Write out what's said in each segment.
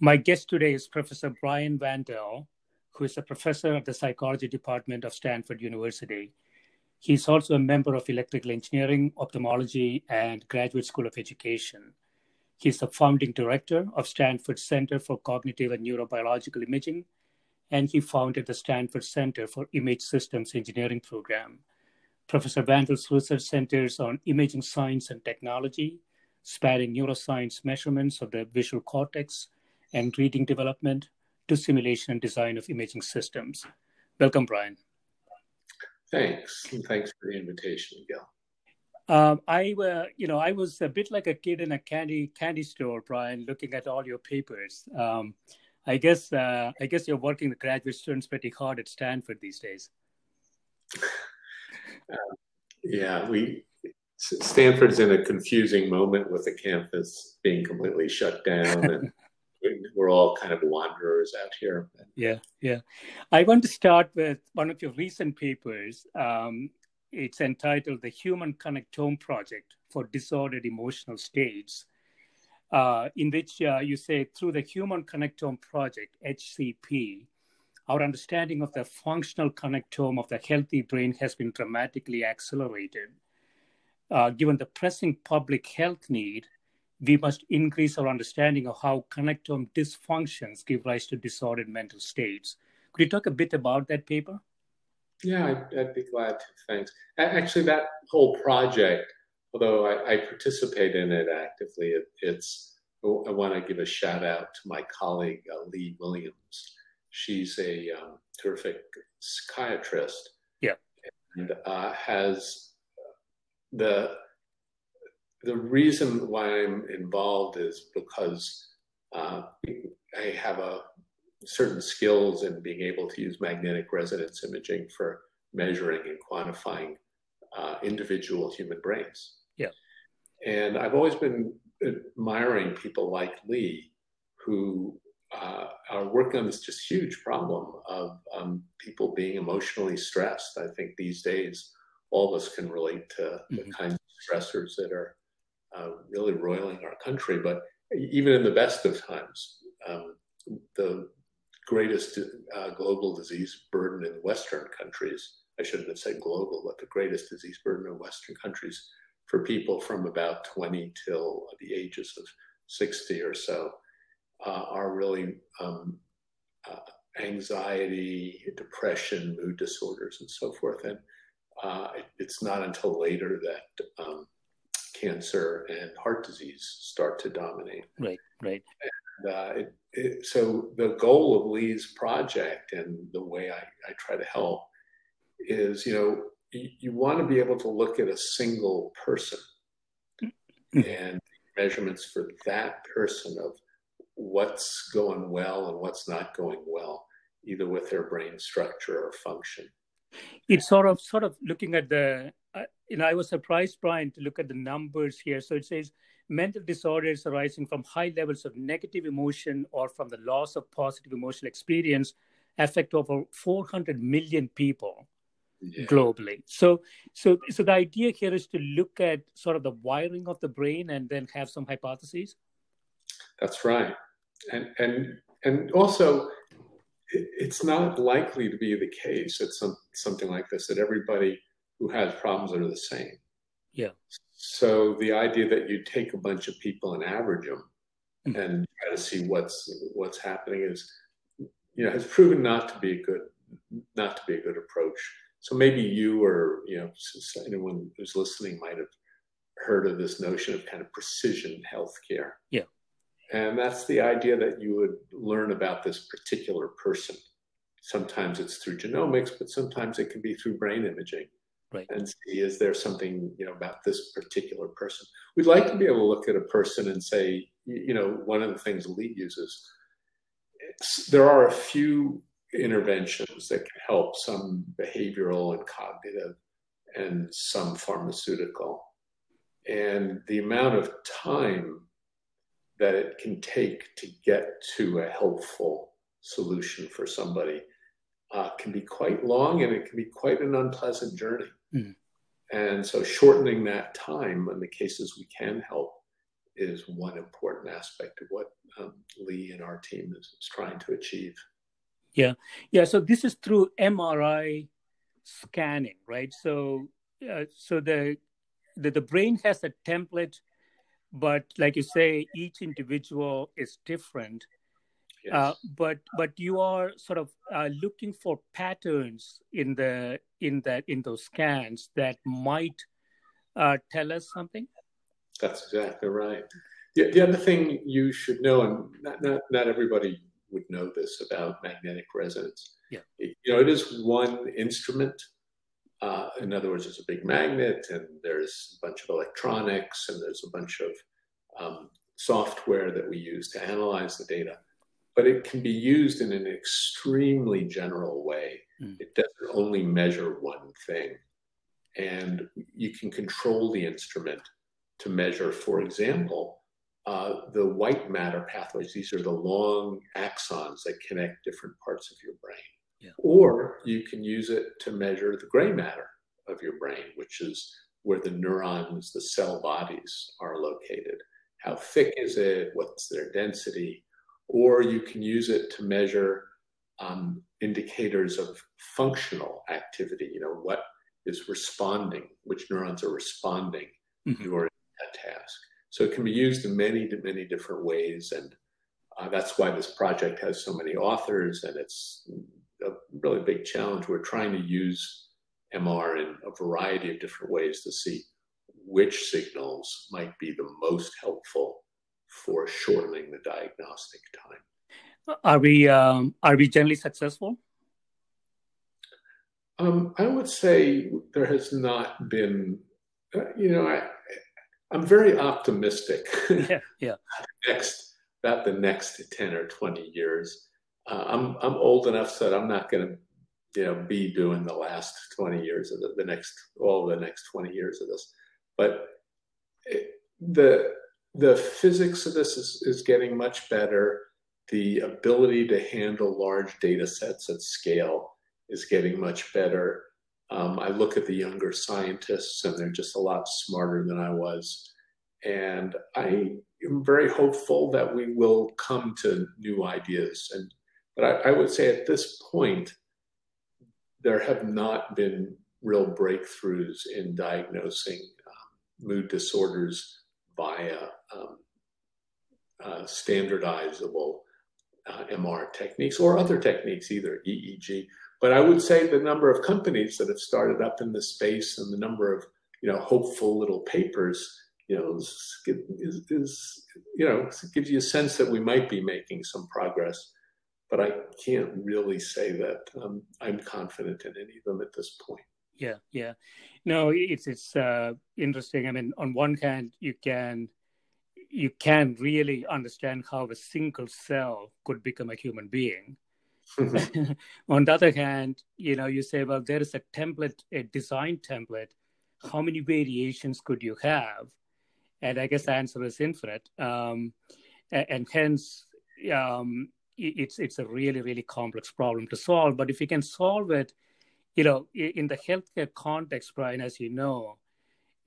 My guest today is Professor Brian Wandell, who is a professor of the psychology department of Stanford University. He's also a member of electrical engineering, ophthalmology, and graduate school of education. He's the founding director of Stanford Center for Cognitive and Neurobiological Imaging, and he founded the Stanford Center for Image Systems Engineering program. Professor Wandell's research centers on imaging science and technology, spanning neuroscience measurements of the visual cortex, and reading development to simulation and design of imaging systems. Welcome, Brian. Thanks, and thanks for the invitation, Gil. Um, I, uh, you know, I was a bit like a kid in a candy candy store, Brian, looking at all your papers. Um, I guess, uh, I guess you're working the graduate students pretty hard at Stanford these days. Uh, yeah, we Stanford's in a confusing moment with the campus being completely shut down and we're all kind of wanderers out here. Yeah, yeah. I want to start with one of your recent papers. Um, it's entitled The Human Connectome Project for Disordered Emotional States, uh, in which uh, you say through the Human Connectome Project, HCP, our understanding of the functional connectome of the healthy brain has been dramatically accelerated. Uh, given the pressing public health need we must increase our understanding of how connectome dysfunctions give rise to disordered mental states. Could you talk a bit about that paper? Yeah, I'd, I'd be glad to. Thanks. Actually, that whole project, although I, I participate in it actively, it, it's I want to give a shout out to my colleague uh, Lee Williams. She's a um, terrific psychiatrist. Yeah, and uh, has the the reason why I'm involved is because uh, I have a certain skills in being able to use magnetic resonance imaging for measuring and quantifying uh, individual human brains. Yeah. And I've always been admiring people like Lee who uh, are working on this just huge problem of um, people being emotionally stressed. I think these days all of us can relate to mm-hmm. the kinds of stressors that are uh, really roiling our country. But even in the best of times, um, the greatest uh, global disease burden in Western countries, I shouldn't have said global, but the greatest disease burden in Western countries for people from about 20 till the ages of 60 or so uh, are really um, uh, anxiety, depression, mood disorders, and so forth. And uh, it, it's not until later that um, cancer and heart disease start to dominate. Right, right. And, uh, it, it, so the goal of Lee's project and the way I, I try to help is, you know, you, you want to be able to look at a single person mm-hmm. and measurements for that person of what's going well and what's not going well, either with their brain structure or function. It's sort of sort of looking at the. Uh, you know, I was surprised, Brian, to look at the numbers here. So it says mental disorders arising from high levels of negative emotion or from the loss of positive emotional experience affect over 400 million people yeah. globally. So, so, so the idea here is to look at sort of the wiring of the brain and then have some hypotheses. That's right, and and and also, it's not likely to be the case at some something like this that everybody who has problems are the same. Yeah. So the idea that you take a bunch of people and average them mm-hmm. and try to see what's what's happening is, you know, has proven not to be a good not to be a good approach. So maybe you or you know anyone who's listening might have heard of this notion of kind of precision healthcare. Yeah. And that's the idea that you would learn about this particular person. Sometimes it's through genomics, but sometimes it can be through brain imaging. Right. And see is there something you know about this particular person? We'd like to be able to look at a person and say, you know, one of the things Lee uses. There are a few interventions that can help, some behavioral and cognitive, and some pharmaceutical. And the amount of time that it can take to get to a helpful solution for somebody uh, can be quite long and it can be quite an unpleasant journey. Mm. And so, shortening that time in the cases we can help is one important aspect of what um, Lee and our team is, is trying to achieve. Yeah, yeah. So this is through MRI scanning, right? So, uh, so the, the the brain has a template but like you say each individual is different. Yes. uh, but but you are sort of uh, looking for patterns in the in that in those scans that might uh, tell us something? That's exactly right. The, the other thing you should know and not, not, not everybody would know this about magnetic resonance yeah. you know it is one instrument uh, in other words, there's a big magnet and there's a bunch of electronics and there's a bunch of um, software that we use to analyze the data. But it can be used in an extremely general way. Mm. It doesn't only measure one thing. And you can control the instrument to measure, for example, uh, the white matter pathways. These are the long axons that connect different parts of your brain. Yeah. Or you can use it to measure the gray matter of your brain, which is where the neurons, the cell bodies are located. How thick is it? What's their density? Or you can use it to measure um, indicators of functional activity. You know, what is responding, which neurons are responding mm-hmm. during that task. So it can be used in many, many different ways. And uh, that's why this project has so many authors and it's a really big challenge. We're trying to use MR in a variety of different ways to see which signals might be the most helpful for shortening the diagnostic time. Are we um, are we generally successful? Um, I would say there has not been. Uh, you know, I I'm very optimistic. Yeah, yeah. next about the next ten or twenty years uh, I'm I'm old enough that I'm not going to you know be doing the last 20 years of the, the next all the next 20 years of this. But it, the the physics of this is, is getting much better. The ability to handle large data sets at scale is getting much better. Um, i look at the younger scientists and they're just a lot smarter than i was. And i am very hopeful that we will come to new ideas and but I, I would say at this point, there have not been real breakthroughs in diagnosing um, mood disorders via um, uh, standardizable uh, MR techniques or other techniques, either EEG. But I would say the number of companies that have started up in this space and the number of you know hopeful little papers, you know, is, is, is you know gives you a sense that we might be making some progress but I can't really say that um, I'm confident in any of them at this point. Yeah, yeah. No, it's it's uh, interesting. I mean, on one hand, you can you can really understand how a single cell could become a human being, on the other hand, you know, you say, well, there is a template, a design template. How many variations could you have? And I guess the answer is infinite. Um, and, and, hence, um, it's it's a really really complex problem to solve. But if you can solve it, you know, in the healthcare context, Brian, as you know,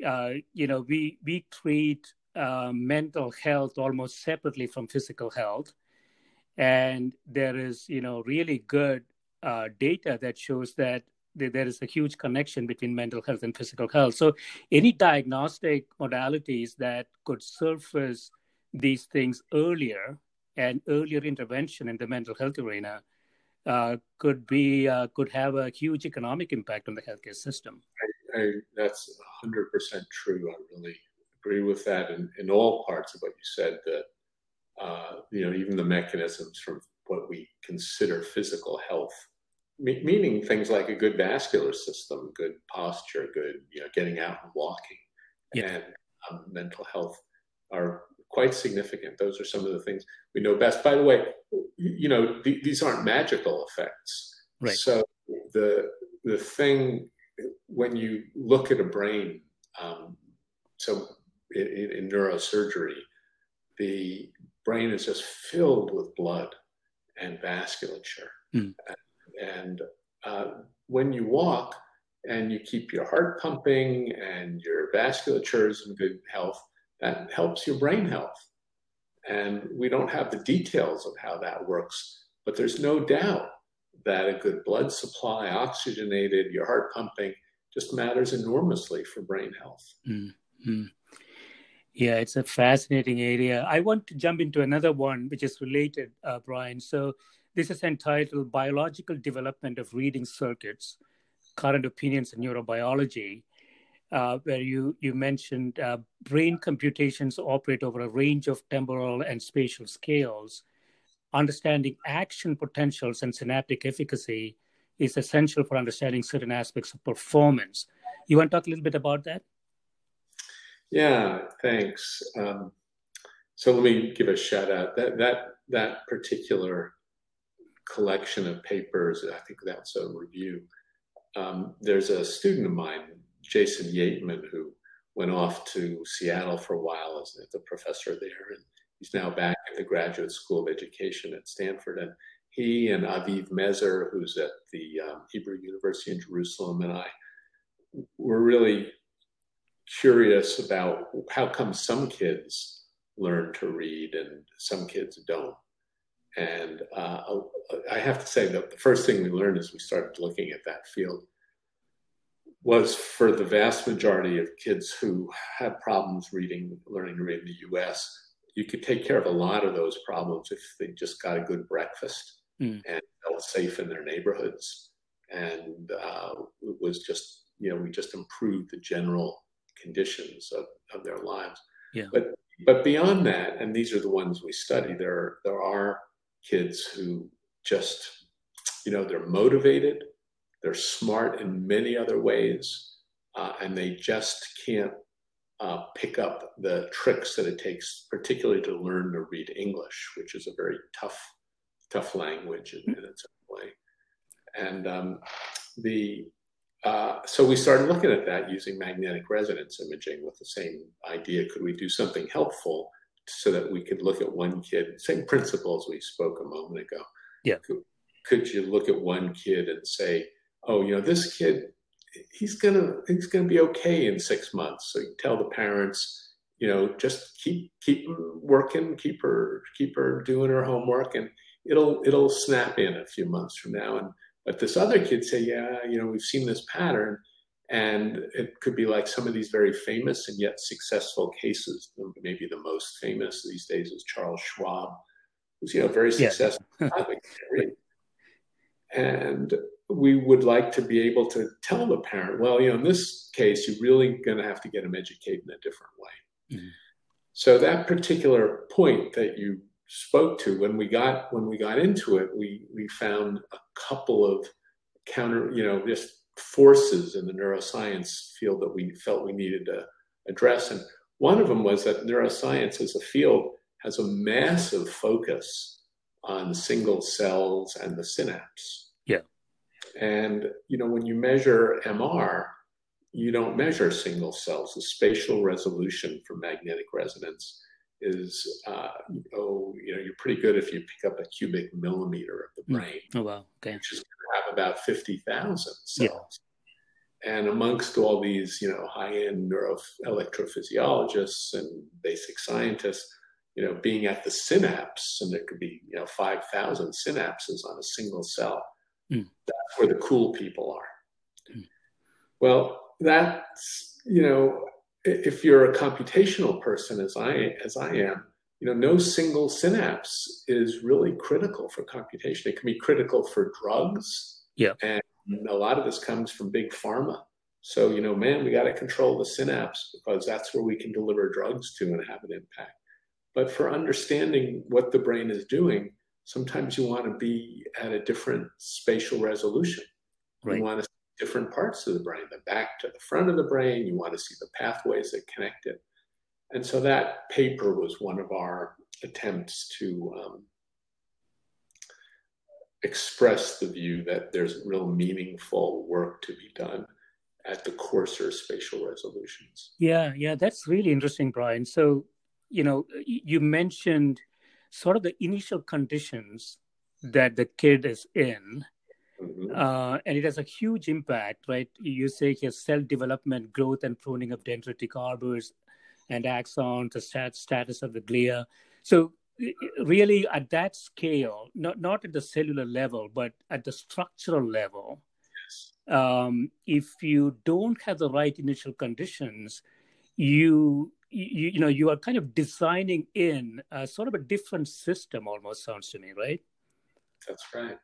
uh, you know, we we treat uh, mental health almost separately from physical health and there is you know really good uh, data that shows that there is a huge connection between mental health and physical health so any diagnostic modalities that could surface these things earlier and earlier intervention in the mental health arena uh, could be uh, could have a huge economic impact on the healthcare system. I, I, that's 100% true. I really agree with that in, in all parts of what you said. That uh, you know, even the mechanisms from what we consider physical health, me- meaning things like a good vascular system, good posture, good, you know, getting out and walking, yeah. and um, mental health are quite significant. Those are some of the things we know best. By the way, you know, th- these aren't magical effects. Right. So the the thing when you look at a brain, um, so in, in neurosurgery, the brain is just filled with blood and vasculature. Mm. And uh, when you walk and you keep your heart pumping and your vasculature is in good health, that helps your brain health. And we don't have the details of how that works, but there's no doubt that a good blood supply, oxygenated, your heart pumping, just matters enormously for brain health. Mm-hmm. Yeah, it's a fascinating area. I want to jump into another one which is related, uh, Brian. So, this is entitled Biological Development of Reading Circuits Current Opinions in Neurobiology, uh, where you, you mentioned uh, brain computations operate over a range of temporal and spatial scales. Understanding action potentials and synaptic efficacy is essential for understanding certain aspects of performance. You want to talk a little bit about that? Yeah, thanks. Um, so let me give a shout out. That that that particular collection of papers, I think that's a review. Um, there's a student of mine, Jason Yeatman, who went off to Seattle for a while as the professor there, and he's now back at the Graduate School of Education at Stanford. And he and Aviv Mezer, who's at the um, Hebrew University in Jerusalem, and I were really curious about how come some kids learn to read and some kids don't. And uh, I have to say that the first thing we learned as we started looking at that field was for the vast majority of kids who have problems reading, learning to read in the US, you could take care of a lot of those problems if they just got a good breakfast mm. and felt safe in their neighborhoods. And uh, it was just, you know, we just improved the general conditions of, of their lives. Yeah. But but beyond that, and these are the ones we study, there there are kids who just, you know, they're motivated, they're smart in many other ways, uh, and they just can't uh, pick up the tricks that it takes, particularly to learn to read English, which is a very tough, tough language in, in its own way. And um, the uh, so we started looking at that using magnetic resonance imaging with the same idea. Could we do something helpful so that we could look at one kid, same principles we spoke a moment ago. Yeah. Could, could you look at one kid and say, oh, you know, this kid, he's gonna he's gonna be okay in six months. So you tell the parents, you know, just keep keep working, keep her keep her doing her homework, and it'll it'll snap in a few months from now. And but this other kid say, yeah, you know, we've seen this pattern. And it could be like some of these very famous and yet successful cases. Maybe the most famous these days is Charles Schwab, who's, you know, very successful. Yeah. and we would like to be able to tell the parent, well, you know, in this case, you're really going to have to get them educated in a different way. Mm-hmm. So that particular point that you spoke to when we got when we got into it we we found a couple of counter you know just forces in the neuroscience field that we felt we needed to address and one of them was that neuroscience as a field has a massive focus on single cells and the synapse. And, you know, when you measure MR, you don't measure single cells. The spatial resolution for magnetic resonance is, uh, oh, you know, you're pretty good if you pick up a cubic millimeter of the hmm. brain. Oh, wow. Okay. Which is going to have about 50,000 cells. Yeah. And amongst all these, you know, high-end neuro electrophysiologists and basic scientists, you know, being at the synapse, and there could be, you know, 5,000 synapses on a single cell. Mm. That's where the cool people are. Mm. Well, that's, you know, if you're a computational person, as I as I am, you know, no single synapse is really critical for computation. It can be critical for drugs. Yeah. And a lot of this comes from big pharma. So, you know, man, we got to control the synapse because that's where we can deliver drugs to and have an impact. But for understanding what the brain is doing, sometimes you want to be at a different spatial resolution. Right. You want to see different parts of the brain, the back to the front of the brain. You want to see the pathways that connect it. And so that paper was one of our attempts to um, express the view that there's real meaningful work to be done at the coarser spatial resolutions. Yeah, yeah, that's really interesting, Brian. So you know, you mentioned sort of the initial conditions that the kid is in. Mm-hmm. Uh, and it has a huge impact, right? You say he has cell development, growth, and pruning of dendritic arbors and axons, the stat- status of the glia. So, really, at that scale, not not at the cellular level, but at the structural level, yes. um, if you don't have the right initial conditions, you you, you know you are kind of designing in a sort of a different system almost sounds to me right? That's right.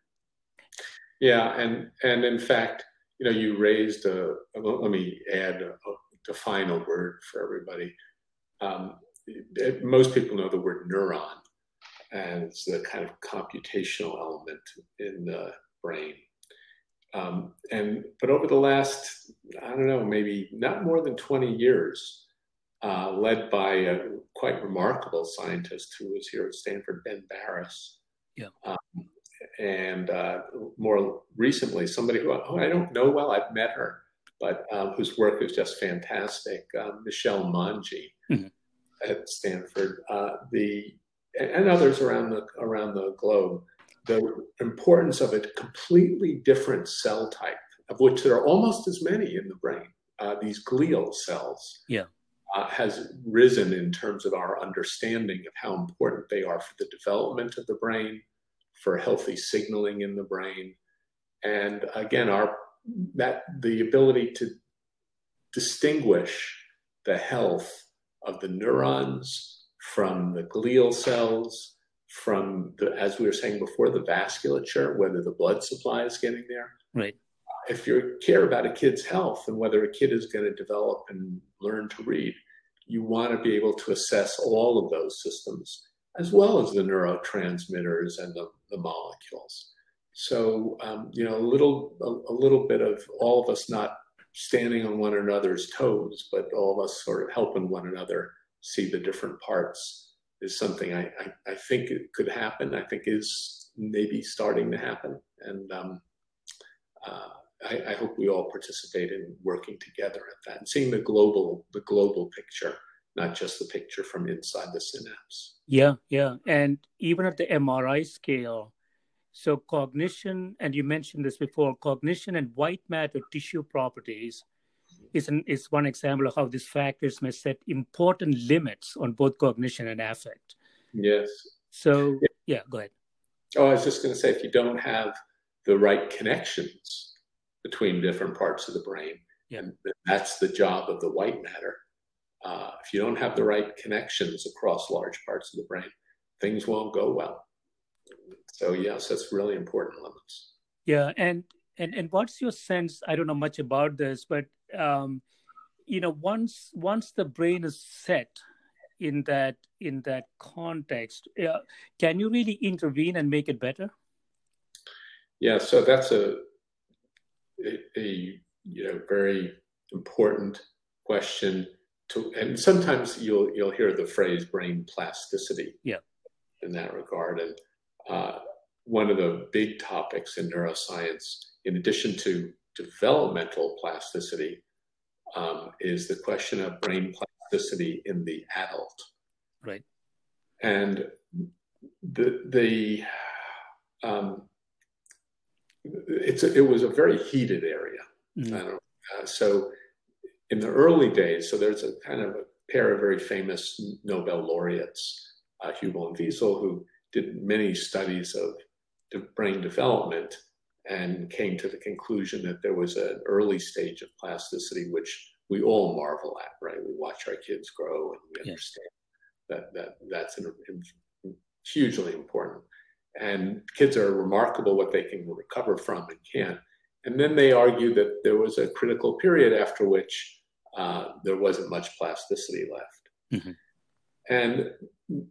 Yeah and and in fact you know you raised a let me add a, a final word for everybody. Um, most people know the word neuron as the kind of computational element in the brain. Um, and but over the last i don't know maybe not more than 20 years uh, led by a quite remarkable scientist who was here at Stanford, Ben Barres. Yeah. Um, and uh, more recently, somebody who I don't know well, I've met her, but um, whose work is just fantastic, uh, Michelle Monje mm-hmm. at Stanford, uh, the and others around the around the globe. The importance of a completely different cell type, of which there are almost as many in the brain, uh, these glial cells. Yeah uh, has risen in terms of our understanding of how important they are for the development of the brain, for healthy signaling in the brain, and again, our that the ability to distinguish the health of the neurons from the glial cells, from the, as we were saying before, the vasculature, whether the blood supply is getting there. Right. If you care about a kid's health and whether a kid is going to develop and learn to read, you want to be able to assess all of those systems as well as the neurotransmitters and the, the molecules. So, um, you know, a little, a, a, little bit of all of us not standing on one another's toes, but all of us sort of helping one another see the different parts is something I, I, I think it could happen. I think is maybe starting to happen. And um, uh, I, I, hope we all participate in working together at that and seeing the global the global picture, not just the picture from inside the synapse. Yeah, yeah, and even at the MRI scale, so cognition, and you mentioned this before, cognition and white matter tissue properties is an, is one example of how these factors may set important limits on both cognition and affect. Yes. So yeah, yeah go ahead. Oh, I was just going to say, if you don't have the right connections between different parts of the brain. Yeah. And that's the job of the white matter. Uh, if you don't have the right connections across large parts of the brain, things won't go well. So yes, that's really important limits. Yeah, and and and what's your sense? I don't know much about this, but um, you know, once once the brain is set in that in that context, uh, can you really intervene and make it better? Yeah, so that's a a, you know very important question to, and sometimes you'll you'll hear the phrase brain plasticity. Yeah. In that regard, and uh, one of the big topics in neuroscience, in addition to developmental plasticity, um, is the question of brain plasticity in the adult. Right. And the the um, it's a, it was a very heated area. Mm-hmm. Uh, so in the early days, so there's a kind of a pair of very famous Nobel laureates, uh, Hubel and Wiesel, who did many studies of brain development and came to the conclusion that there was an early stage of plasticity, which we all marvel at, right? We watch our kids grow and we understand that, that that's an, hugely important. And kids are remarkable what they can recover from and can't. And then they argue that there was a critical period after which uh, there wasn't much plasticity left. Mm-hmm. And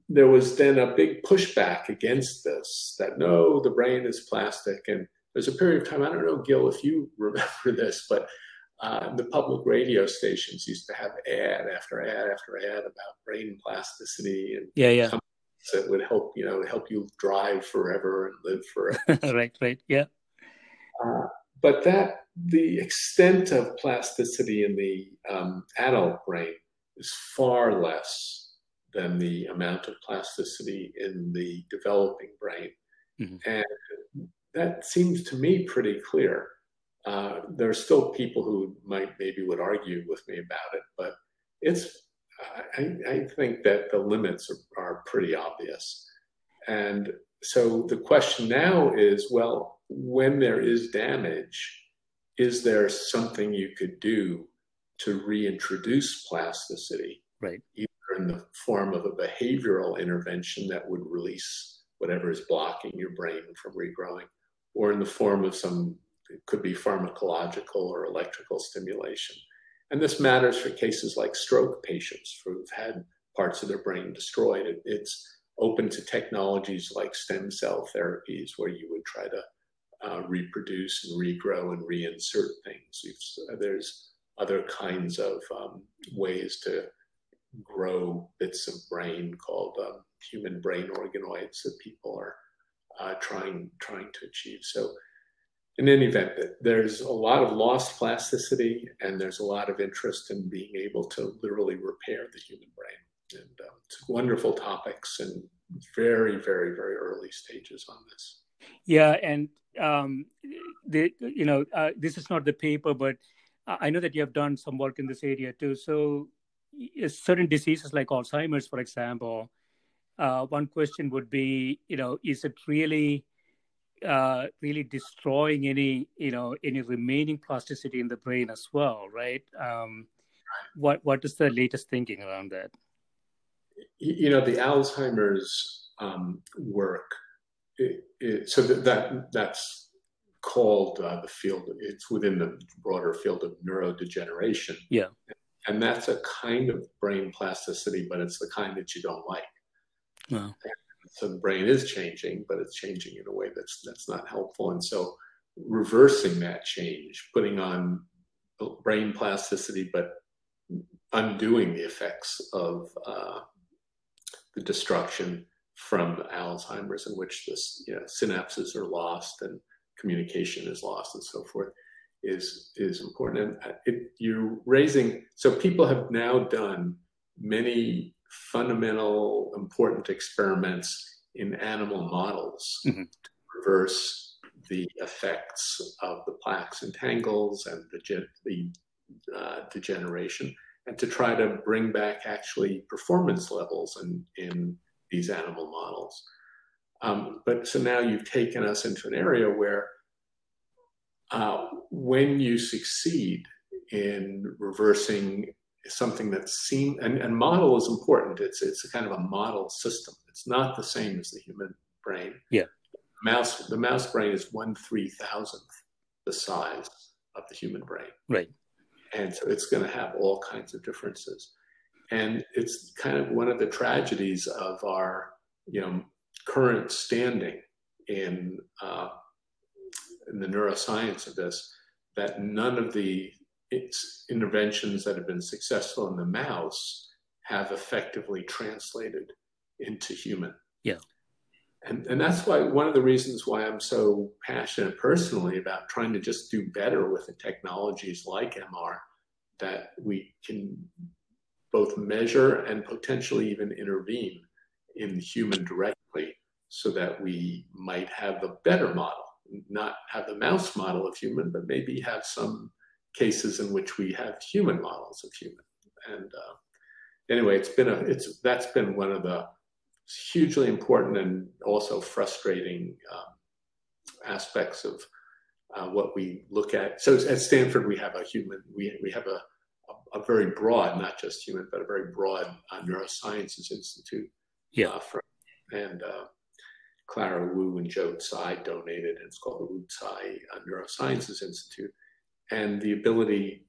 there was then a big pushback against this that no, the brain is plastic. And there's a period of time, I don't know, Gil, if you remember this, but uh, the public radio stations used to have ad after ad after ad about brain plasticity and yeah, yeah. That would help you know help you drive forever and live forever. right, right, yeah. Uh, but that the extent of plasticity in the um, adult brain is far less than the amount of plasticity in the developing brain, mm-hmm. and that seems to me pretty clear. Uh, there are still people who might maybe would argue with me about it, but it's I, I think that the limits are, are pretty obvious. And so the question now is, well, when there is damage, is there something you could do to reintroduce plasticity? Right. Either in the form of a behavioral intervention that would release whatever is blocking your brain from regrowing, or in the form of some it could be pharmacological or electrical stimulation. And this matters for cases like stroke patients who've had parts of their brain destroyed. It, it's open to technologies like stem cell therapies where you would try to uh, reproduce and regrow and reinsert things. You've, there's other kinds of um, ways to grow bits of brain called um, human brain organoids that people are uh, trying trying to achieve. So in any event, there's a lot of lost plasticity and there's a lot of interest in being able to literally repair the human brain. And um, it's wonderful topics and very, very, very early stages on this. Yeah, and um, the, you know, uh, this is not the paper, but I know that you have done some work in this area too. So, certain diseases like Alzheimer's, for example, uh, one question would be, you know, is it really uh, really destroying any you know any remaining plasticity in the brain as well, right? Um, what what is the latest thinking around that? You know, the Alzheimer's um, work. It, it, so that, that that's called uh, the field. It's within the broader field of neurodegeneration. Yeah, and that's a kind of brain plasticity, but it's the kind that you don't like. Wow so the brain is changing, but it's changing in a way that's that's not helpful. And so reversing that change, putting on brain plasticity, but undoing the effects of uh, the destruction from Alzheimer's, in which this you know, synapses are lost and communication is lost and so forth, is is important. And it, you're raising so people have now done many fundamental, important experiments in animal models mm-hmm. to reverse the effects of the plaques and tangles and the, the uh, degeneration, and to try to bring back actually performance levels in, in these animal models. Um, but so now you've taken us into an area where uh, when you succeed in reversing something that seems and, and model is important. It's it's a kind of a model system. It's not the same as the human brain. Yeah. Mouse the mouse brain is one three thousandth the size of the human brain. Right. And so it's going to have all kinds of differences. And it's kind of one of the tragedies of our, you know, current standing in uh, in the neuroscience of this, that none of the its interventions that have been successful in the mouse have effectively translated into human. Yeah. and and that's why one of the reasons why I'm so passionate personally about trying to just do better with the technologies like MR that we can both measure and potentially even intervene in the human directly so that we might have a better model. Not have the mouse model of human but maybe have some cases in which we have human models of human. And uh, anyway it's been a it's that's been one of the hugely important and also frustrating um, aspects of uh, what we look at. So at Stanford, we have a human, we, we have a, a, a very broad, not just human, but a very broad uh, neurosciences institute. Yeah. Uh, from, and uh, Clara Wu and Joe Tsai donated, and it's called the Wu Tsai uh, Neurosciences Institute. And the ability,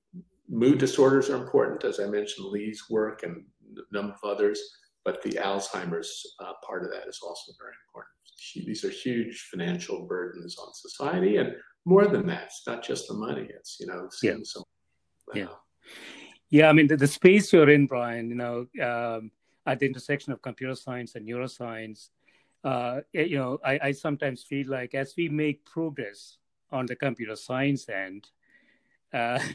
mood disorders are important, as I mentioned, Lee's work and a number of others but the Alzheimer's uh, part of that is also very important. These are huge financial burdens on society, and more than that, it's not just the money. It's you know seeing yeah. some. Uh, yeah, yeah. I mean, the, the, space you're in, Brian. You know, um, at the intersection of computer science and neuroscience, uh, you know, I, I sometimes feel like as we make progress on the computer science end, uh,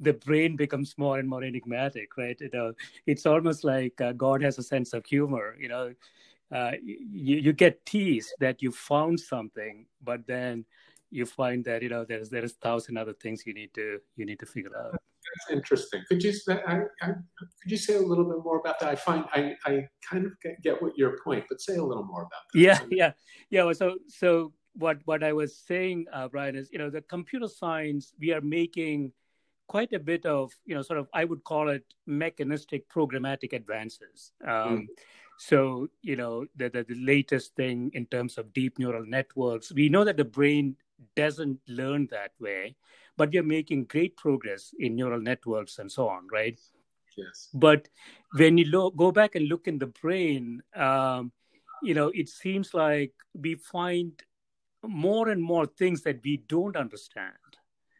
the brain becomes more and more enigmatic, right? You know, it's almost like uh, God has a sense of humor. You know, uh, you, you get teased that you found something, but then you find that you know there's there's thousand other things you need to you need to figure out. That's interesting. Could you I, I, could you say a little bit more about that? I find I, I kind of get, get what your point, but say a little more about that. Yeah, yeah, yeah. So so what what I was saying, uh, Brian, is you know the computer science we are making quite a bit of you know sort of I would call it mechanistic programmatic advances. Um, mm. So you know the, the the latest thing in terms of deep neural networks, we know that the brain doesn't learn that way, but we are making great progress in neural networks and so on, right? Yes. But when you lo- go back and look in the brain, um, you know, it seems like we find more and more things that we don't understand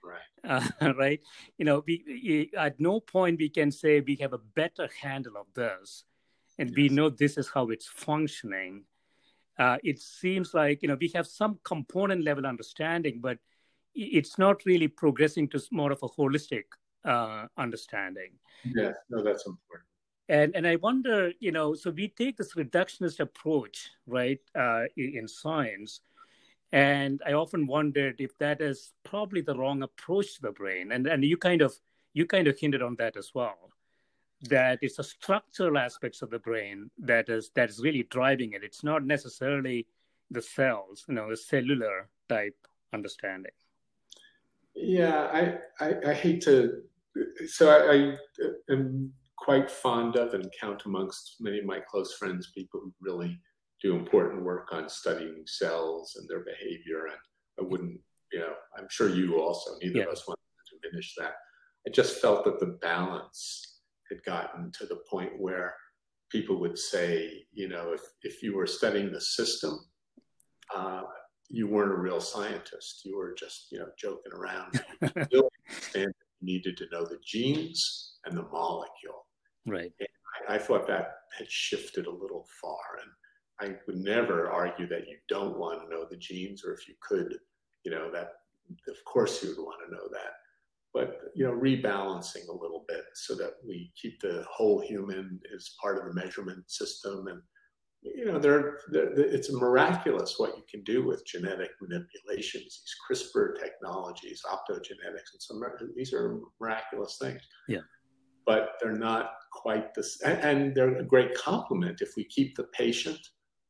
right uh, right you know we, at no point we can say we have a better handle of this and yes. we know this is how it's functioning uh, it seems like you know we have some component level understanding but it's not really progressing to more of a holistic uh, understanding yeah no that's important and and i wonder you know so we take this reductionist approach right uh, in, in science and I often wondered if that is probably the wrong approach to the brain. And and you kind of you kind of hinted on that as well. That it's the structural aspects of the brain that is that is really driving it. It's not necessarily the cells, you know, the cellular type understanding. Yeah, I I, I hate to. So I, I am quite fond of and count amongst many of my close friends people who really do important work on studying cells and their behavior. And I wouldn't, you know, I'm sure you also, neither yeah. of us want to diminish that. I just felt that the balance had gotten to the point where people would say, you know, if, if you were studying the system, uh, you weren't a real scientist. You were just, you know, joking around. you needed to know the genes and the molecule. Right. I, I, thought that had shifted a little far. And I would never argue that you don't want to know the genes, or if you could, you know, that of course you would want to know that. But you know, rebalancing a little bit so that we keep the whole human as part of the measurement system, and you know, there, it's miraculous what you can do with genetic manipulations, these CRISPR technologies, optogenetics, and some these are miraculous things. Yeah but they're not quite this and they're a great complement if we keep the patient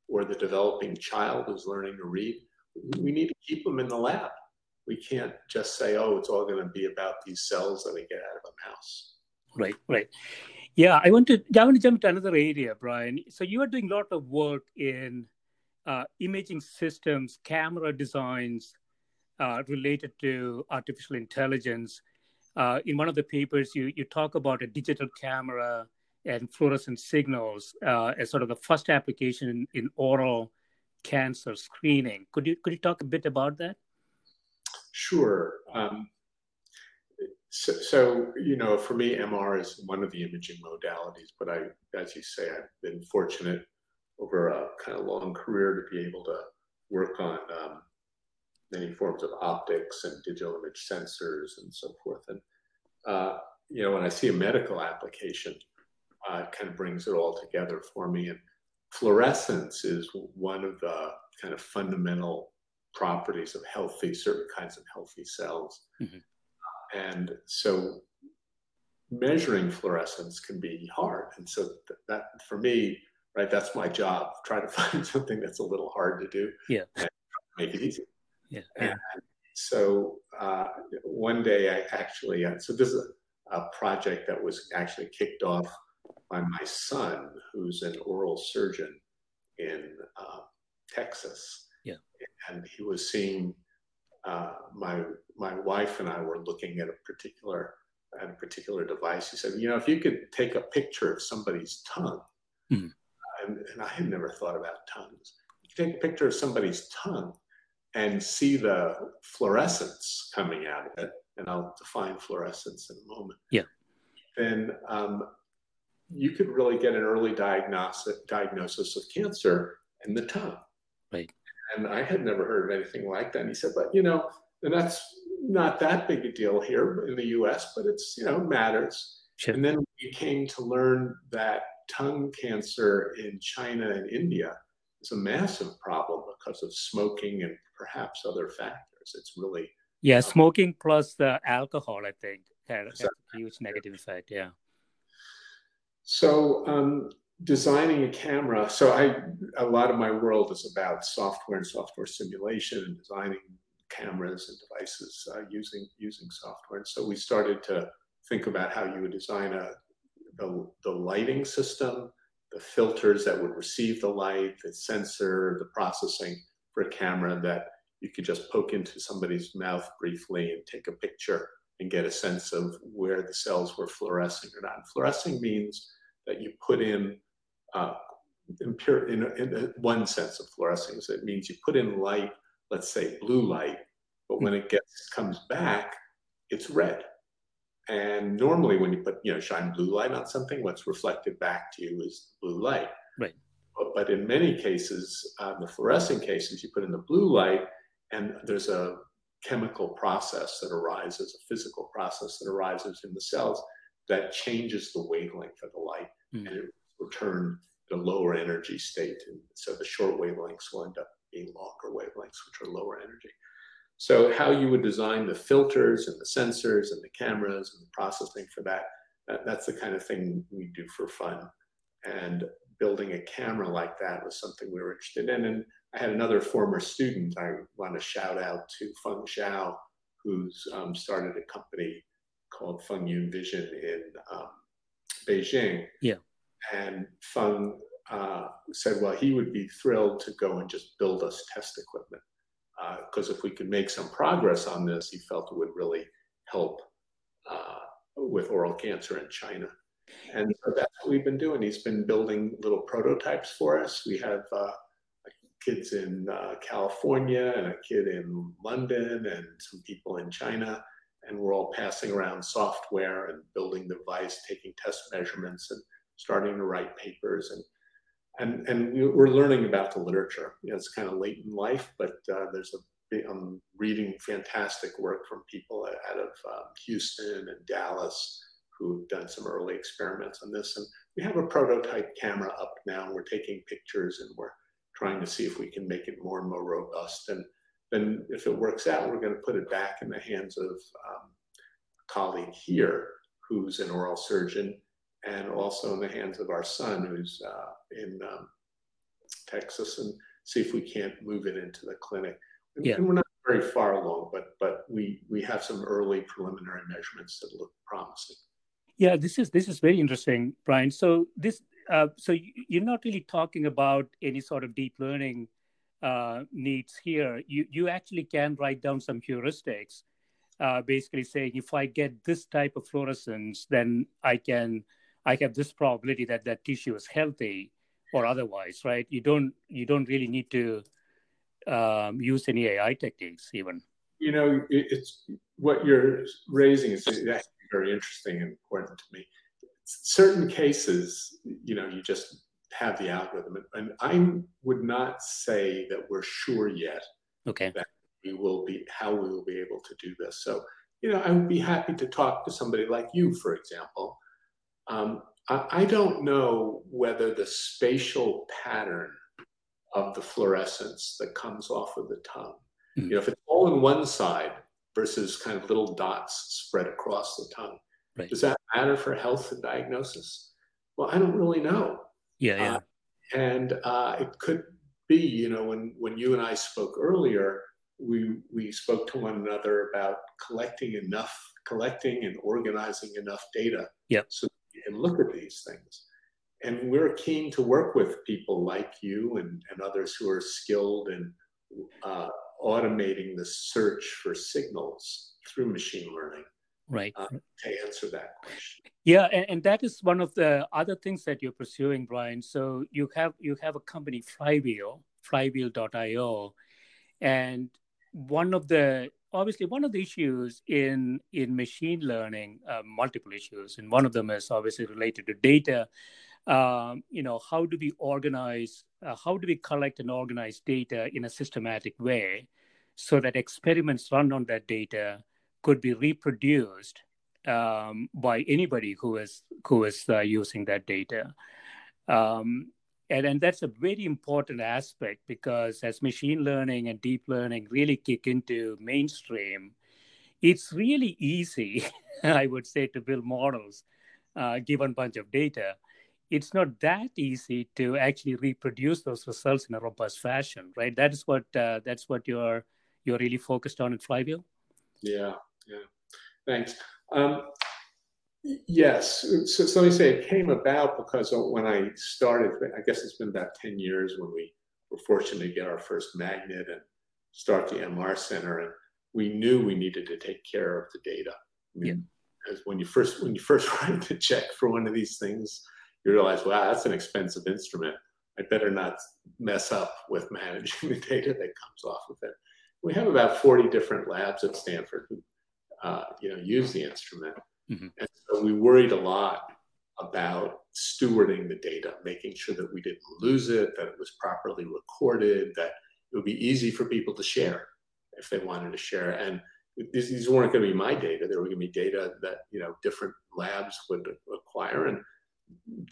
or the developing child who's learning to read, we need to keep them in the lab. We can't just say, oh, it's all going to be about these cells that we get out of a mouse. Right, right. Yeah, I want to. I want to jump to another area, Brian. So you are doing a lot of work in uh, imaging systems, camera designs uh, related to artificial intelligence. Uh, in one of the papers, you you talk about a digital camera and fluorescent signals uh, as sort of the first application in, in, oral cancer screening. Could you could you talk a bit about that? Sure. Um, so, so, you know, for me, MR is one of the imaging modalities, but I, as you say, I've been fortunate over a kind of long career to be able to work on um, many forms of optics and digital image sensors and so forth. And uh, you know, when I see a medical application, uh, it kind of brings it all together for me. And fluorescence is one of the kind of fundamental properties of healthy, certain kinds of healthy cells. Mm-hmm. And so measuring fluorescence can be hard. And so that, that, for me, right, that's my job. Try to find something that's a little hard to do. Yeah. And make it easy. Yeah. And so uh, one day I actually, uh, so this is a, a project that was actually kicked off by my son, who's an oral surgeon in uh, Texas. Yeah. And he was seeing uh, my my wife and I were looking at a particular at a particular device. He said, you know, if you could take a picture of somebody's tongue, mm. and, and, I had never thought about tongues. You take a picture of somebody's tongue and see the fluorescence coming out of it, and I'll define fluorescence in a moment. Yeah. Then um, you could really get an early diagnosis diagnosis of cancer in the tongue. Right. And I had never heard of anything like that. And he said, but you know, and that's not that big a deal here in the US, but it's, you know, matters. Sure. And then we came to learn that tongue cancer in China and India is a massive problem because of smoking and perhaps other factors. It's really. Yeah, um, smoking plus the alcohol, I think, has, exactly. a huge negative effect. Yeah. So, um, designing a camera. So, I a lot of my world is about software and software simulation and designing cameras and devices uh, using using software. And so we started to think about how you would design a the, the lighting system, the filters that would receive the light, the sensor, the processing for a camera that you could just poke into somebody's mouth briefly and take a picture and get a sense of where the cells were fluorescing or not. And fluorescing means that you put in, uh, in, in, in one sense of fluorescing, so it means you put in light let's say blue light, but when it gets comes back, it's red. And normally, when you put you know shine blue light on something, what's reflected back to you is blue light. Right. But, but in many cases, uh, the fluorescent cases, you put in the blue light, and there's a chemical process that arises, a physical process that arises in the cells that changes the wavelength of the light, mm. and it return the lower energy state. And so the short wavelengths will end up being longer wavelengths, which are lower energy. So how you would design the filters and the sensors and the cameras and the processing for that, that that's the kind of thing we do for fun. And building a camera like that was something we were interested in. And I had another former student I want to shout out to Feng Zhao, who's um, started a company called Feng Yun Vision in um, Beijing. Yeah. And Feng uh, said, well, he would be thrilled to go and just build us test equipment. Because uh, if we could make some progress on this, he felt it would really help uh, with oral cancer in China. And so that's what we've been doing. He's been building little prototypes for us. We have uh, kids in uh, California and a kid in London and some people in China. And we're all passing around software and building the device, taking test measurements and starting to write papers. And and and we're learning about the literature. You know, it's kind of late in life, but uh, there's a I'm reading fantastic work from people out of um, Houston and Dallas who've done some early experiments on this. And we have a prototype camera up now. We're taking pictures and we're trying to see if we can make it more and more robust. And then if it works out, we're going to put it back in the hands of um, a colleague here who's an oral surgeon and also in the hands of our son who's uh, in um, Texas and see if we can't move it into the clinic. And, yeah. and we're not very far along, but but we we have some early preliminary measurements that look promising. Yeah, this is this is very interesting, Brian. So this uh, so you're not really talking about any sort of deep learning uh, needs here. You you actually can write down some heuristics, uh, basically saying if I get this type of fluorescence, then I can I have this probability that that tissue is healthy or otherwise, right? You don't you don't really need to um, use any AI techniques even. You know, it's what you're raising is actually very interesting and important to me. Certain cases, you know, you just have the algorithm. And I would not say that we're sure yet okay. that we will be how we will be able to do this. So, you know, I would be happy to talk to somebody like you, for example. Um, I, I don't know whether the spatial pattern of the fluorescence that comes off of the tongue, mm-hmm. you know, if it's all in one side versus kind of little dots spread across the tongue, right. does that matter for health and diagnosis? Well, I don't really know. Yeah, yeah. Uh, and uh, it could be, you know, when when you and I spoke earlier, we we spoke to one another about collecting enough, collecting and organizing enough data, yep. so we can look at these things. And we're keen to work with people like you and, and others who are skilled in uh, automating the search for signals through machine learning right. Uh, to answer that question. Yeah and, and, that is one of the other things that you're pursuing brian. So you have you have a company flywheel flywheel.io and one of the obviously one of the issues in in machine learning uh, multiple issues and one of them is obviously related to data. Um, you know how do we organize uh, how do we collect and organize data in a systematic way so that experiments run on that data could be reproduced um, by anybody who is who is uh, using that data. Um, and, and that's a very important aspect because as machine learning and deep learning really kick into mainstream, it's really easy, I would say, to build models uh, given a bunch of data. It's not that easy to actually reproduce those results in a robust fashion, right? That is what uh, that's what you're you're really focused on in Flywheel. Yeah, yeah. Thanks. Um, yes. So, so let me say it came about because when I started, I guess it's been about 10 years when we were fortunate to get our first magnet and start the MR Center. And we knew we needed to take care of the data. I mean, yeah. Because when you first when you first write the check for one of these things, you realize, wow, that's an expensive instrument. I better not mess up with managing the data that comes off of it. We have about 40 different labs at Stanford who uh, you know, use the instrument. Mm-hmm. And so we worried a lot about stewarding the data, making sure that we didn't lose it, that it was properly recorded, that it would be easy for people to share if they wanted to share. And these, these weren't going to be my data; they were going to be data that you know different labs would acquire, and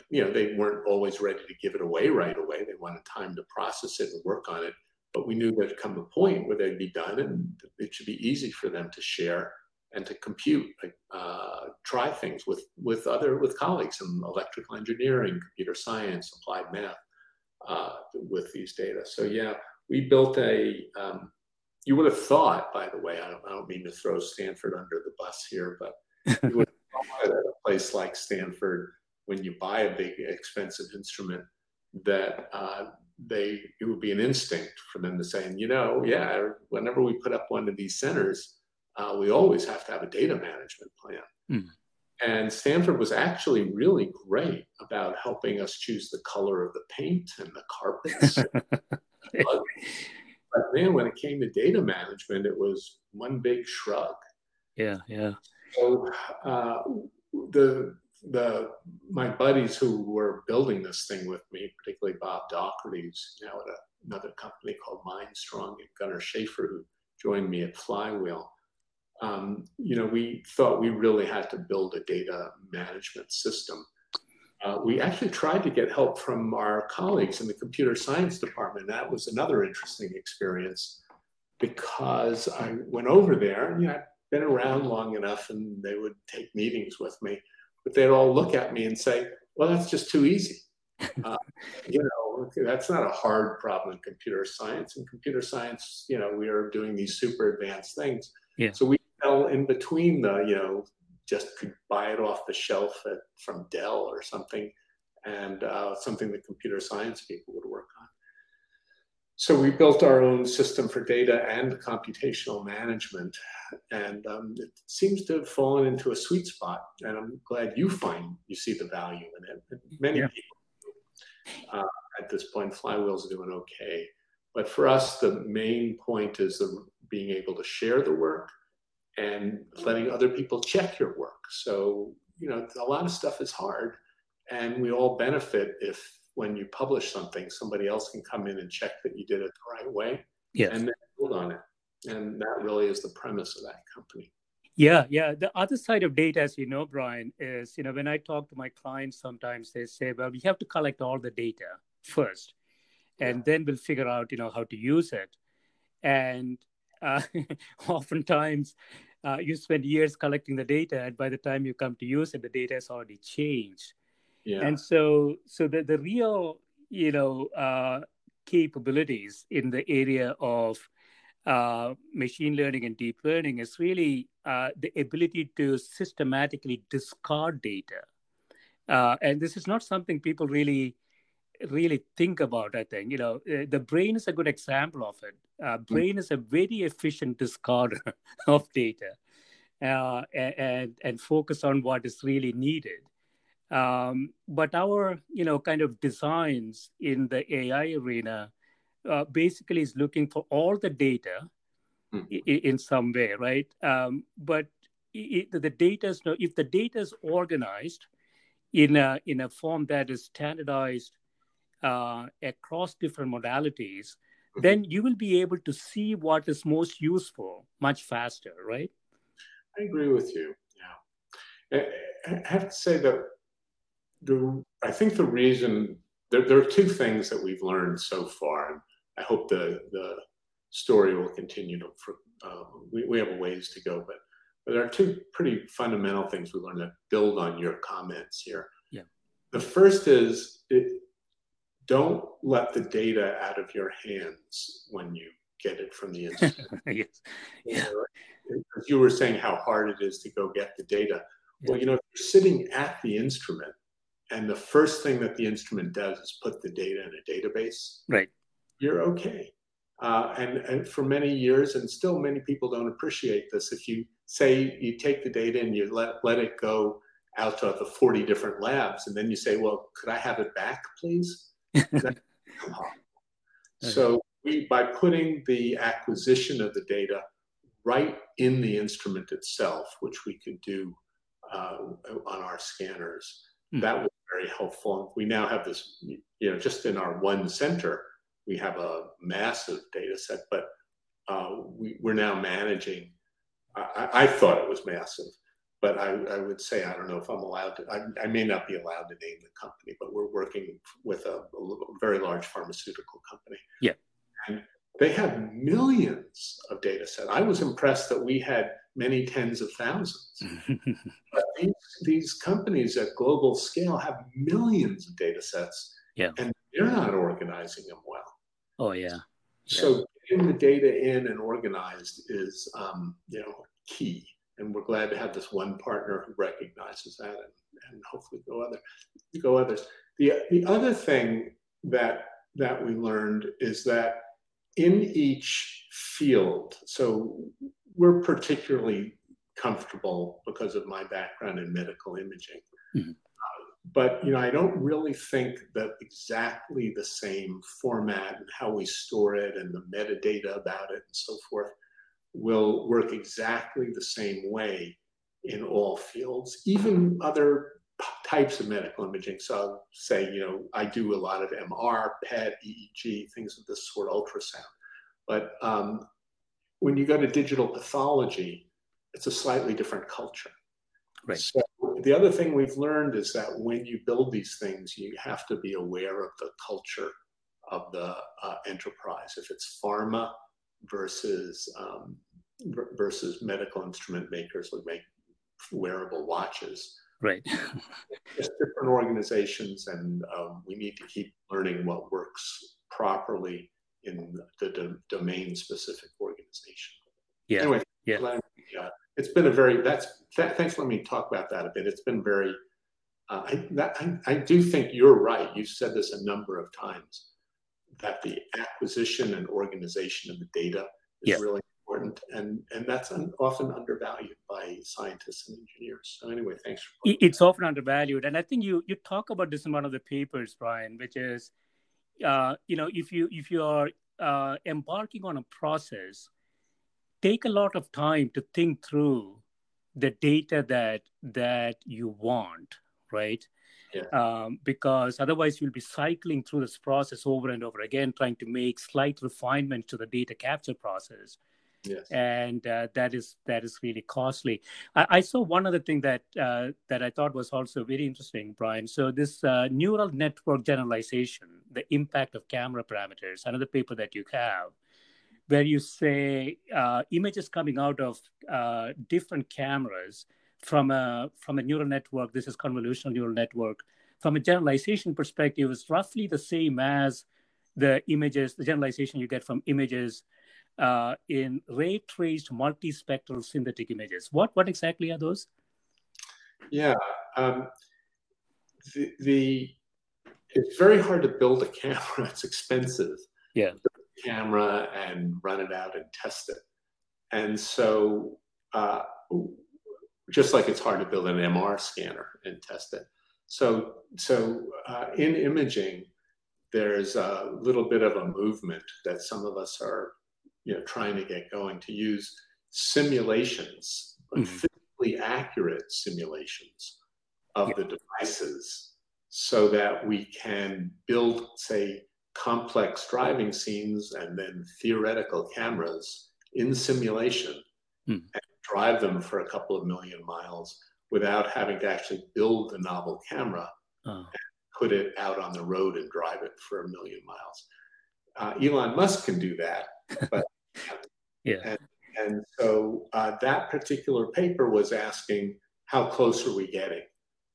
you know they weren't always ready to give it away right away. They wanted time to process it and work on it. But we knew there'd come a point where they'd be done, and it should be easy for them to share and to compute, uh, try things with with other with colleagues in electrical engineering, computer science, applied math uh, with these data. So yeah, we built a. Um, you would have thought, by the way, I don't, I don't, mean to throw Stanford under the bus here, but you would have thought at a place like Stanford, when you buy a big expensive instrument, that uh, they it would be an instinct for them to say, and you know, yeah, whenever we put up one of these centers uh, we always have to have a data management plan. Mm. And Stanford was actually really great about helping us choose the color of the paint and the carpets. but, but then when it came to data management, it was one big shrug. Yeah, yeah. So uh, the the my buddies who were building this thing with me, particularly Bob Dougherty, who's now at a, another company called MindStrong, and Gunnar Schaefer, who joined me at Flywheel um, you know, we thought we really had to build a data management system. Uh, we actually tried to get help from our colleagues in the computer science department. That was another interesting experience because I went over there and you know, I'd been around long enough and they would take meetings with me, but they'd all look at me and say, well, that's just too easy. Uh, you know, that's not a hard problem in computer science. In computer science, you know, we are doing these super advanced things. Yeah. So we fell in between the, you know, just could buy it off the shelf at, from Dell or something, and uh, something that computer science people would work on. So we built our own system for data and computational management, and um, it seems to have fallen into a sweet spot. And I'm glad you find you see the value in it. Many yeah. people uh, at this point, Flywheel's doing okay, but for us, the main point is the, being able to share the work and letting other people check your work. So, you know, a lot of stuff is hard and we all benefit if when you publish something, somebody else can come in and check that you did it the right way, yes. and then build on it. And that really is the premise of that company. Yeah, yeah. The other side of data, as you know, Brian, is you know when I talk to my clients, sometimes they say, "Well, we have to collect all the data first, and yeah. then we'll figure out you know how to use it." And uh, oftentimes, uh, you spend years collecting the data, and by the time you come to use it, the data has already changed. Yeah. And so, so the the real you know uh, capabilities in the area of uh, machine learning and deep learning is really uh, the ability to systematically discard data. Uh, and this is not something people really really think about i think you know uh, the brain is a good example of it uh, hmm. brain is a very efficient discarder of data uh, and and focus on what is really needed um, but our you know kind of designs in the ai arena uh, basically is looking for all the data mm. in, in some way, right? Um, but it, the data is no, if the data is organized in a in a form that is standardized uh, across different modalities, mm-hmm. then you will be able to see what is most useful much faster, right? I agree with you. Yeah, I have to say that the I think the reason there, there are two things that we've learned so far. And I hope the the story will continue to. Uh, we we have a ways to go, but, but there are two pretty fundamental things we learned that build on your comments here. Yeah. The first is it, don't let the data out of your hands when you get it from the instrument. yes. Yeah. As you were saying how hard it is to go get the data. Yeah. Well, you know, if you're sitting at the instrument and the first thing that the instrument does is put the data in a database. Right you're okay. Uh, and, and for many years, and still many people don't appreciate this. If you say you take the data and you let, let it go out to the 40 different labs, and then you say, well, could I have it back, please? So we, by putting the acquisition of the data right in the instrument itself, which we could do uh, on our scanners, mm. that was very helpful. We now have this, you know, just in our one center, we have a massive data set, but uh, we, are now managing. I, I, thought it was massive, but I, I, would say I don't know if I'm allowed to. I, I, may not be allowed to name the company, but we're working with a, a very large pharmaceutical company. Yeah, and they have millions of data sets. I was impressed that we had many tens of thousands. but these, these companies at global scale have millions of data sets. Yeah. And they're not organizing them well. Oh yeah. So getting the data in and organized is, um, you know, key. And we're glad to have this one partner who recognizes that, and, and hopefully go other go others. The the other thing that that we learned is that in each field, so we're particularly comfortable because of my background in medical imaging. Mm-hmm but you know, I don't really think that exactly the same format and how we store it and the metadata about it and so forth will work exactly the same way in all fields, even other types of medical imaging. So I'll say, you know, I do a lot of MR, PET, EEG, things of this sort, ultrasound. But um, when you go to digital pathology, it's a slightly different culture. Right. So the other thing we've learned is that when you build these things, you have to be aware of the culture of the uh, enterprise. If it's pharma versus um, versus medical instrument makers who make wearable watches, right? It's different organizations, and um, we need to keep learning what works properly in the do- domain-specific organization. Yeah. Anyway, yeah. Uh, it's been a very that's th- thanks for letting me talk about that a bit it's been very uh, I, that, I, I, do think you're right you've said this a number of times that the acquisition and organization of the data is yeah. really important and and that's un, often undervalued by scientists and engineers so anyway thanks it's often undervalued and i think you you talk about this in one of the papers brian which is uh, you know if you if you are uh, embarking on a process take a lot of time to think through the data that that you want right? Yeah. Um, because otherwise you'll be cycling through this process over and over again, trying to make slight refinement to the data capture process. Yes. And uh, that is that is really costly. I, I saw one other thing that uh, that I thought was also very interesting, Brian. So this uh, neural network generalization, the impact of camera parameters, another paper that you have, where you say uh, images coming out of uh, different cameras from a from a neural network. This is convolutional neural network. From a generalization perspective, is roughly the same as the images, the generalization you get from images uh, in ray traced multispectral synthetic images. What what exactly are those? Yeah, um, the, the it's very hard to build a camera. It's expensive. Yeah, camera and run it out and test it. And so, uh, just like it's hard to build an MR scanner and test it. So, so uh, in imaging, there's a little bit of a movement that some of us are you know trying to get going to use simulations, mm-hmm. physically accurate simulations of yeah. the devices so that we can build, say, complex driving scenes and then theoretical cameras in simulation hmm. and drive them for a couple of million miles without having to actually build the novel camera oh. and put it out on the road and drive it for a million miles. Uh, Elon Musk can do that, but yeah. And, and so uh, that particular paper was asking how close are we getting?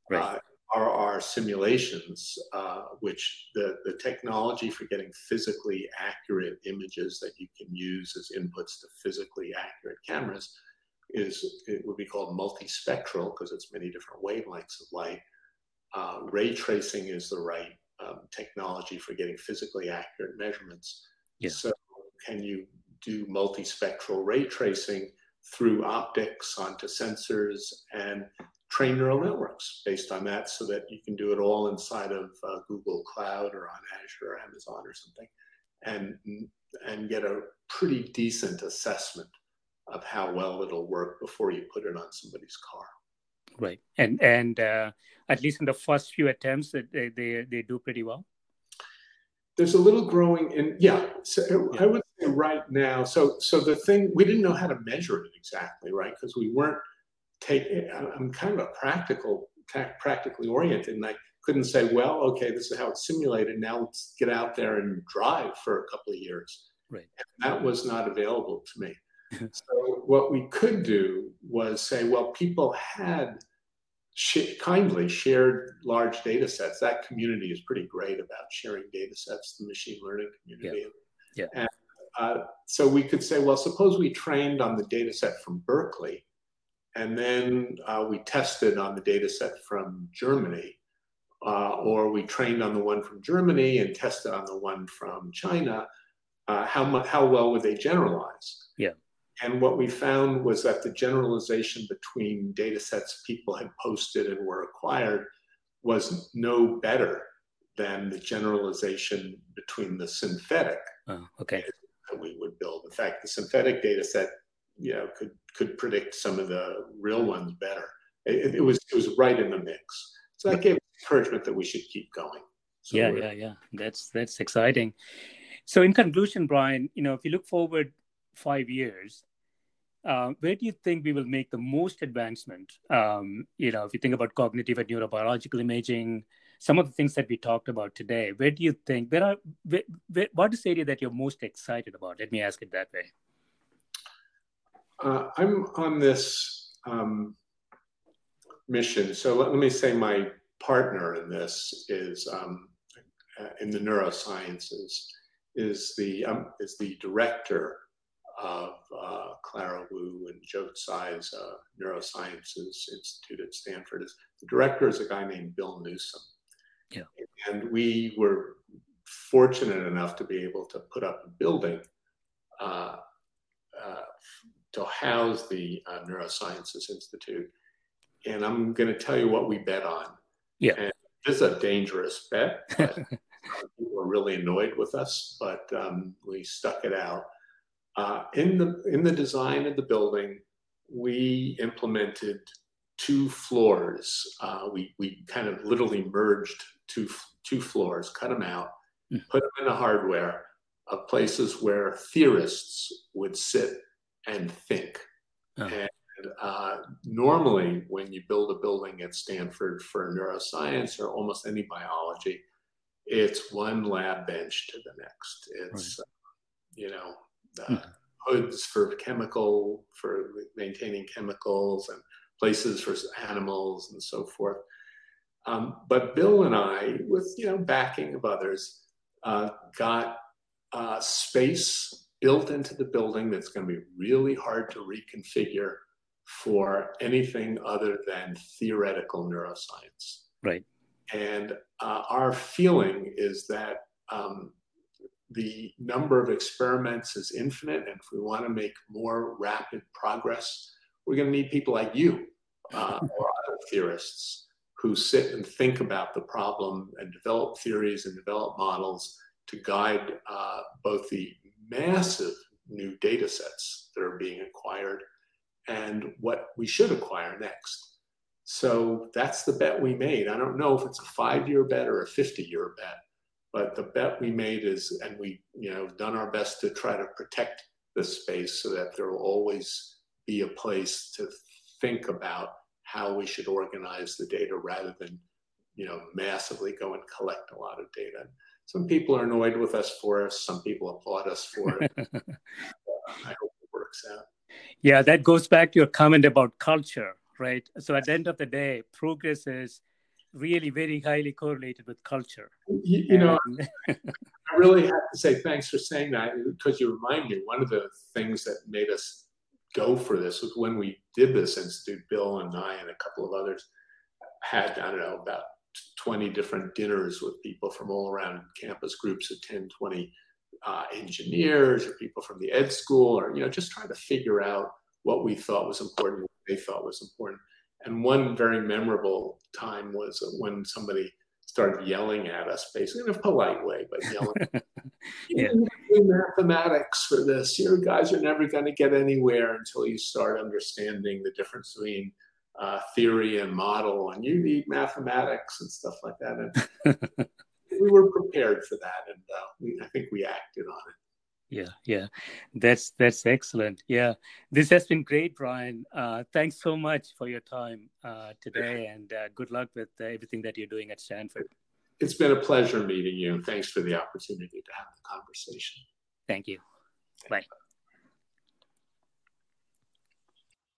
Right. Uh, are our simulations, uh, which the, the technology for getting physically accurate images that you can use as inputs to physically accurate cameras is it would be called multispectral because it's many different wavelengths of light. Uh, ray tracing is the right um, technology for getting physically accurate measurements. Yeah. So can you do multispectral ray tracing through optics onto sensors and train neural networks based on that so that you can do it all inside of uh, Google Cloud or on Azure or Amazon or something and, and get a pretty decent assessment of how well it'll work before you put it on somebody's car. Right. And, and uh, at least in the first few attempts, they, they, they do pretty well. There's a little growing in, yeah. So yeah. I would say right now, so, so the thing, we didn't know how to measure it exactly, right? Because we weren't take i'm kind of a practical practically oriented and i couldn't say well okay this is how it's simulated now let's get out there and drive for a couple of years right and that was not available to me so what we could do was say well people had sh- kindly shared large data sets that community is pretty great about sharing data sets the machine learning community yeah, yeah. and uh, so we could say well suppose we trained on the data set from berkeley and then uh, we tested on the data set from Germany, uh, or we trained on the one from Germany and tested on the one from China. Uh, how much, how well would they generalize? Yeah. And what we found was that the generalization between data sets people had posted and were acquired was no better than the generalization between the synthetic oh, okay. that we would build. In fact, the synthetic data set you know could could predict some of the real ones better. It, it was it was right in the mix. So that gave encouragement that we should keep going. So yeah, yeah, yeah. That's that's exciting. So in conclusion, Brian, you know, if you look forward five years, uh, where do you think we will make the most advancement? Um, you know, if you think about cognitive and neurobiological imaging, some of the things that we talked about today, where do you think, where are, where, where, what is the area that you're most excited about? Let me ask it that way. Uh, I'm on this um, mission. So let, let, me say my partner in this is um, uh, in the neurosciences is the um, is the director of uh, Clara Wu and Joe Tsai's uh, Neurosciences Institute at Stanford. Is the director is a guy named Bill Newsome. Yeah, and we were fortunate enough to be able to put up a building uh, uh, to house the uh, Neurosciences Institute. And I'm going to tell you what we bet on. Yeah. And this is a dangerous bet. people were really annoyed with us, but um, we stuck it out. Uh, in the in the design of the building, we implemented two floors. Uh, we, we kind of literally merged two, two floors, cut them out, mm. put them in the hardware of places where theorists would sit and think. Oh. And uh, normally, when you build a building at Stanford for neuroscience or almost any biology, it's one lab bench to the next. It's, right. uh, you know, uh, hmm. hoods for chemical, for maintaining chemicals, and places for animals and so forth. Um, but Bill and I, with you know backing of others, uh, got uh, space built into the building that's going to be really hard to reconfigure for anything other than theoretical neuroscience. Right. And uh, our feeling is that um, the number of experiments is infinite, and if we want to make more rapid progress, we're going to need people like you uh, or other theorists who sit and think about the problem and develop theories and develop models to guide uh, both the massive new data sets that are being acquired and what we should acquire next. So that's the bet we made. I don't know if it's a five year bet or a 50 year bet, but the bet we made is, and we, you know, done our best to try to protect the space so that there will always be a place to think about how we should organize the data rather than, you know, massively go and collect a lot of data. Some people are annoyed with us for us. Some people applaud us for it. uh, I hope it works out. Yeah, that goes back to your comment about culture, right? So at the end of the day, progress is really very highly correlated with culture. You, you know, I really have to say thanks for saying that because you remind me one of the things that made us go for this was when we did this institute, Bill and I and a couple of others had, I don't know, about 20 different dinners with people from all around campus, groups of 10, 20 uh, engineers or people from the ed school, or, you know, just trying to figure out what we thought was important, what they thought was important. And one very memorable time was when somebody started yelling at us, basically in a polite way, but yelling. yeah. mathematics for this. You guys are never going to get anywhere until you start understanding the difference between uh, theory and model, and you need mathematics and stuff like that. And we were prepared for that, and uh, we, I think we acted on it. Yeah, yeah, that's that's excellent. Yeah, this has been great, Brian. Uh, thanks so much for your time uh, today, and uh, good luck with uh, everything that you're doing at Stanford. It's been a pleasure meeting you. Thanks for the opportunity to have the conversation. Thank you. thank Bye.